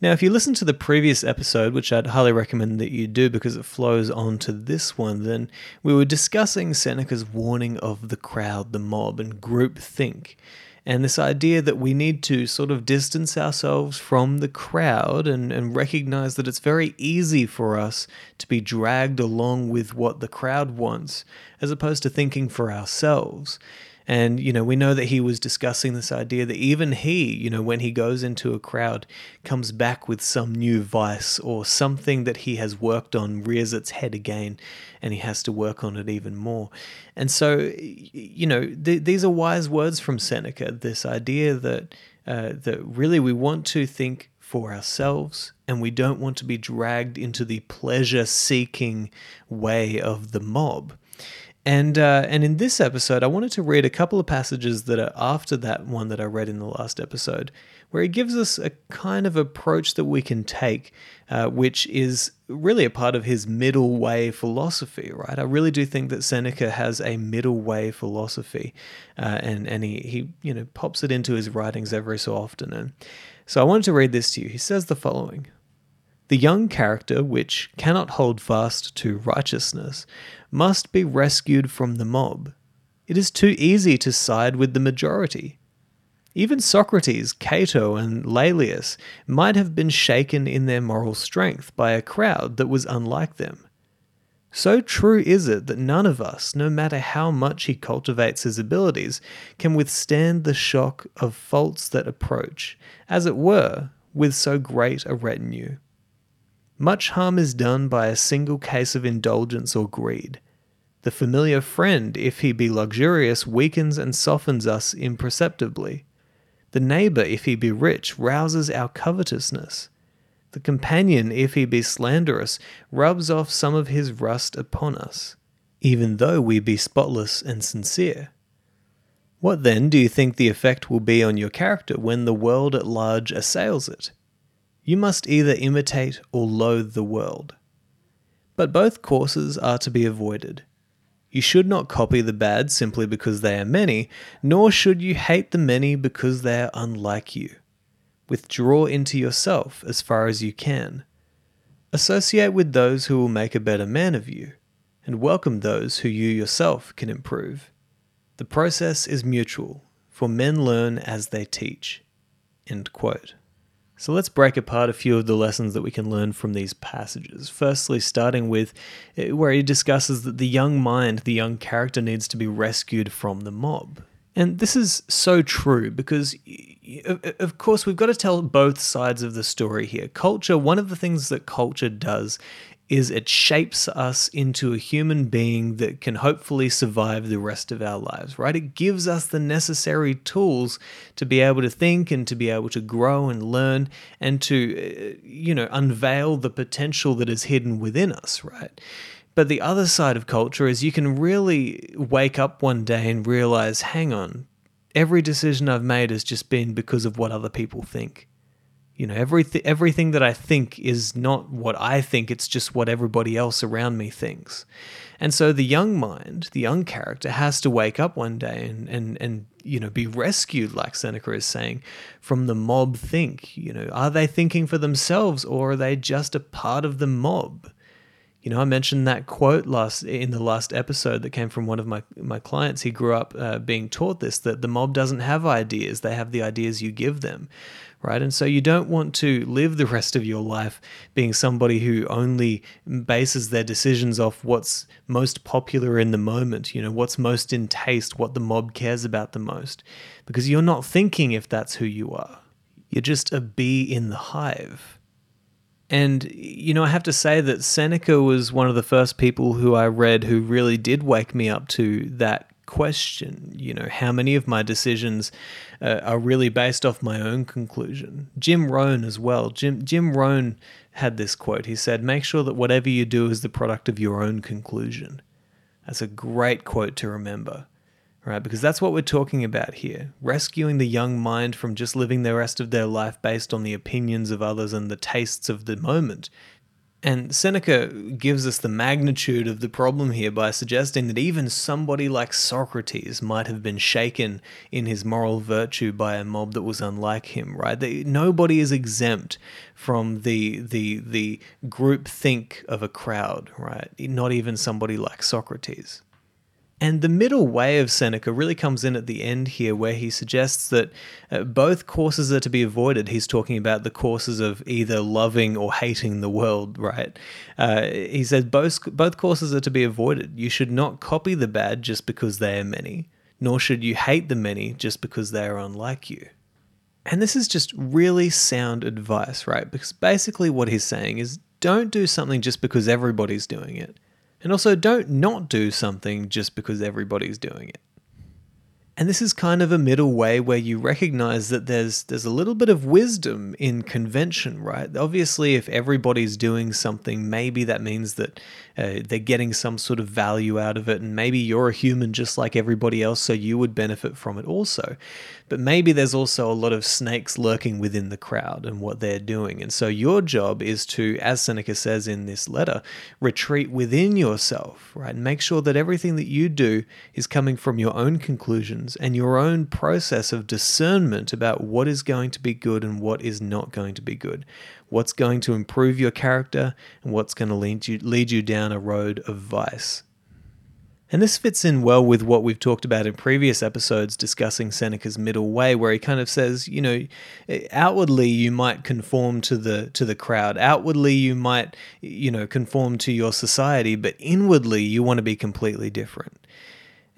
Now, if you listen to the previous episode, which I'd highly recommend that you do because it flows on to this one, then we were discussing Seneca's warning of the crowd, the mob, and group think. And this idea that we need to sort of distance ourselves from the crowd and, and recognize that it's very easy for us to be dragged along with what the crowd wants, as opposed to thinking for ourselves. And, you know, we know that he was discussing this idea that even he, you know, when he goes into a crowd, comes back with some new vice or something that he has worked on rears its head again and he has to work on it even more. And so, you know, th- these are wise words from Seneca this idea that, uh, that really we want to think for ourselves and we don't want to be dragged into the pleasure seeking way of the mob. And uh, and in this episode, I wanted to read a couple of passages that are after that one that I read in the last episode, where he gives us a kind of approach that we can take, uh, which is really a part of his middle way philosophy, right? I really do think that Seneca has a middle way philosophy, uh, and and he he you know pops it into his writings every so often. And so I wanted to read this to you. He says the following. The young character, which cannot hold fast to righteousness, must be rescued from the mob. It is too easy to side with the majority. Even Socrates, Cato, and Laelius might have been shaken in their moral strength by a crowd that was unlike them. So true is it that none of us, no matter how much he cultivates his abilities, can withstand the shock of faults that approach, as it were, with so great a retinue. Much harm is done by a single case of indulgence or greed. The familiar friend, if he be luxurious, weakens and softens us imperceptibly. The neighbour, if he be rich, rouses our covetousness. The companion, if he be slanderous, rubs off some of his rust upon us, even though we be spotless and sincere. What then do you think the effect will be on your character when the world at large assails it? You must either imitate or loathe the world. But both courses are to be avoided. You should not copy the bad simply because they are many, nor should you hate the many because they are unlike you. Withdraw into yourself as far as you can. Associate with those who will make a better man of you, and welcome those who you yourself can improve. The process is mutual, for men learn as they teach. End quote. So let's break apart a few of the lessons that we can learn from these passages. Firstly, starting with eh, where he discusses that the young mind, the young character, needs to be rescued from the mob. And this is so true because, of course, we've got to tell both sides of the story here. Culture, one of the things that culture does is it shapes us into a human being that can hopefully survive the rest of our lives, right? It gives us the necessary tools to be able to think and to be able to grow and learn and to, uh, you know, unveil the potential that is hidden within us, right? But the other side of culture is you can really wake up one day and realize, hang on, every decision I've made has just been because of what other people think. You know, everything everything that I think is not what I think, it's just what everybody else around me thinks. And so the young mind, the young character, has to wake up one day and and and you know be rescued, like Seneca is saying, from the mob think. You know, are they thinking for themselves or are they just a part of the mob? You know, I mentioned that quote last in the last episode that came from one of my my clients. He grew up uh, being taught this that the mob doesn't have ideas; they have the ideas you give them right? And so you don't want to live the rest of your life being somebody who only bases their decisions off what's most popular in the moment, you know, what's most in taste, what the mob cares about the most, because you're not thinking if that's who you are. You're just a bee in the hive. And, you know, I have to say that Seneca was one of the first people who I read who really did wake me up to that question. You know, how many of my decisions uh, are really based off my own conclusion? Jim Rohn as well. Jim Jim Rohn had this quote. He said, "Make sure that whatever you do is the product of your own conclusion." That's a great quote to remember right? Because that's what we're talking about here rescuing the young mind from just living the rest of their life based on the opinions of others and the tastes of the moment. And Seneca gives us the magnitude of the problem here by suggesting that even somebody like Socrates might have been shaken in his moral virtue by a mob that was unlike him, right? Nobody is exempt from the the the group think of a crowd, right? Not even somebody like Socrates. And the middle way of Seneca really comes in at the end here, where he suggests that uh, both courses are to be avoided. He's talking about the courses of either loving or hating the world, right? Uh, he says both, both courses are to be avoided. You should not copy the bad just because they are many, nor should you hate the many just because they are unlike you. And this is just really sound advice, right? Because basically what he's saying is don't do something just because everybody's doing it and also, don't not do something just because everybody's doing it. And this is kind of a middle way where you recognize that there's there's a little bit of wisdom in convention, right? Obviously, if everybody's doing something, maybe that means that uh, they're getting some sort of value out of it, and maybe you're a human just like everybody else, so you would benefit from it also. But maybe there's also a lot of snakes lurking within the crowd and what they're doing, and so your job is to, as Seneca says in this letter, retreat within yourself, right? And make sure that everything that you do is coming from your own conclusions and your own process of discernment about what is going to be good and what is not going to be good, what's going to improve your character and what's going to lead you, lead you down a road of vice. And this fits in well with what we've talked about in previous episodes discussing Seneca's middle way where he kind of says, you know, outwardly you might conform to the to the crowd. Outwardly you might, you know, conform to your society, but inwardly you want to be completely different.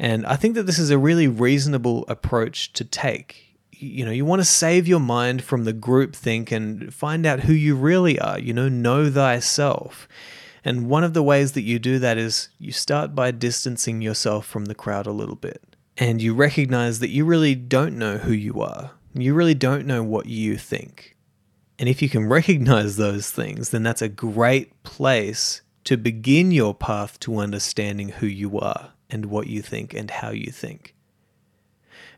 And I think that this is a really reasonable approach to take. You know, you want to save your mind from the group think and find out who you really are, you know, know thyself. And one of the ways that you do that is you start by distancing yourself from the crowd a little bit. And you recognize that you really don't know who you are. You really don't know what you think. And if you can recognize those things, then that's a great place to begin your path to understanding who you are and what you think and how you think.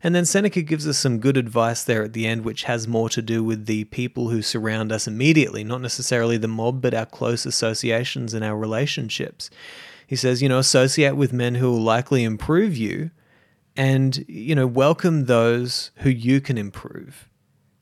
And then Seneca gives us some good advice there at the end, which has more to do with the people who surround us immediately, not necessarily the mob, but our close associations and our relationships. He says, you know, associate with men who will likely improve you and, you know, welcome those who you can improve.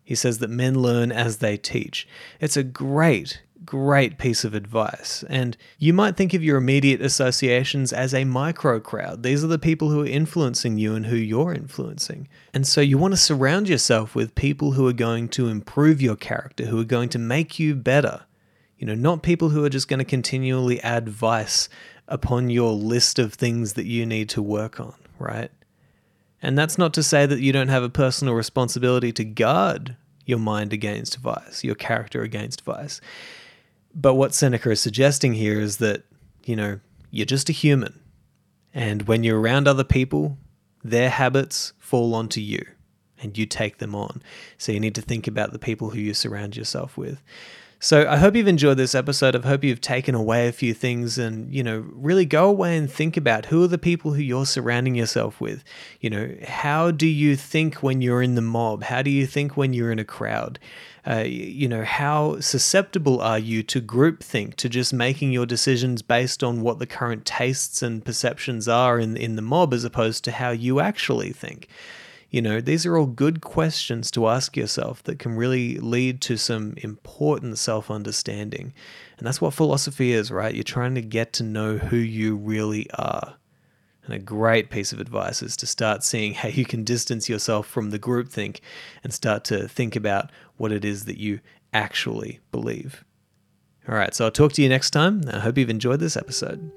He says that men learn as they teach. It's a great, great piece of advice. And you might think of your immediate associations as a micro crowd. These are the people who are influencing you and who you're influencing. And so you want to surround yourself with people who are going to improve your character, who are going to make you better. You know, not people who are just going to continually add vice upon your list of things that you need to work on, right? And that's not to say that you don't have a personal responsibility to guard your mind against vice, your character against vice. But what Seneca is suggesting here is that, you know, you're just a human. And when you're around other people, their habits fall onto you and you take them on. So you need to think about the people who you surround yourself with. So I hope you've enjoyed this episode. I hope you've taken away a few things and, you know, really go away and think about who are the people who you're surrounding yourself with. You know, how do you think when you're in the mob? How do you think when you're in a crowd? Uh, you know, how susceptible are you to groupthink, to just making your decisions based on what the current tastes and perceptions are in, in the mob as opposed to how you actually think? You know, these are all good questions to ask yourself that can really lead to some important self understanding. And that's what philosophy is, right? You're trying to get to know who you really are. And a great piece of advice is to start seeing how you can distance yourself from the groupthink and start to think about what it is that you actually believe. All right, so I'll talk to you next time. I hope you've enjoyed this episode.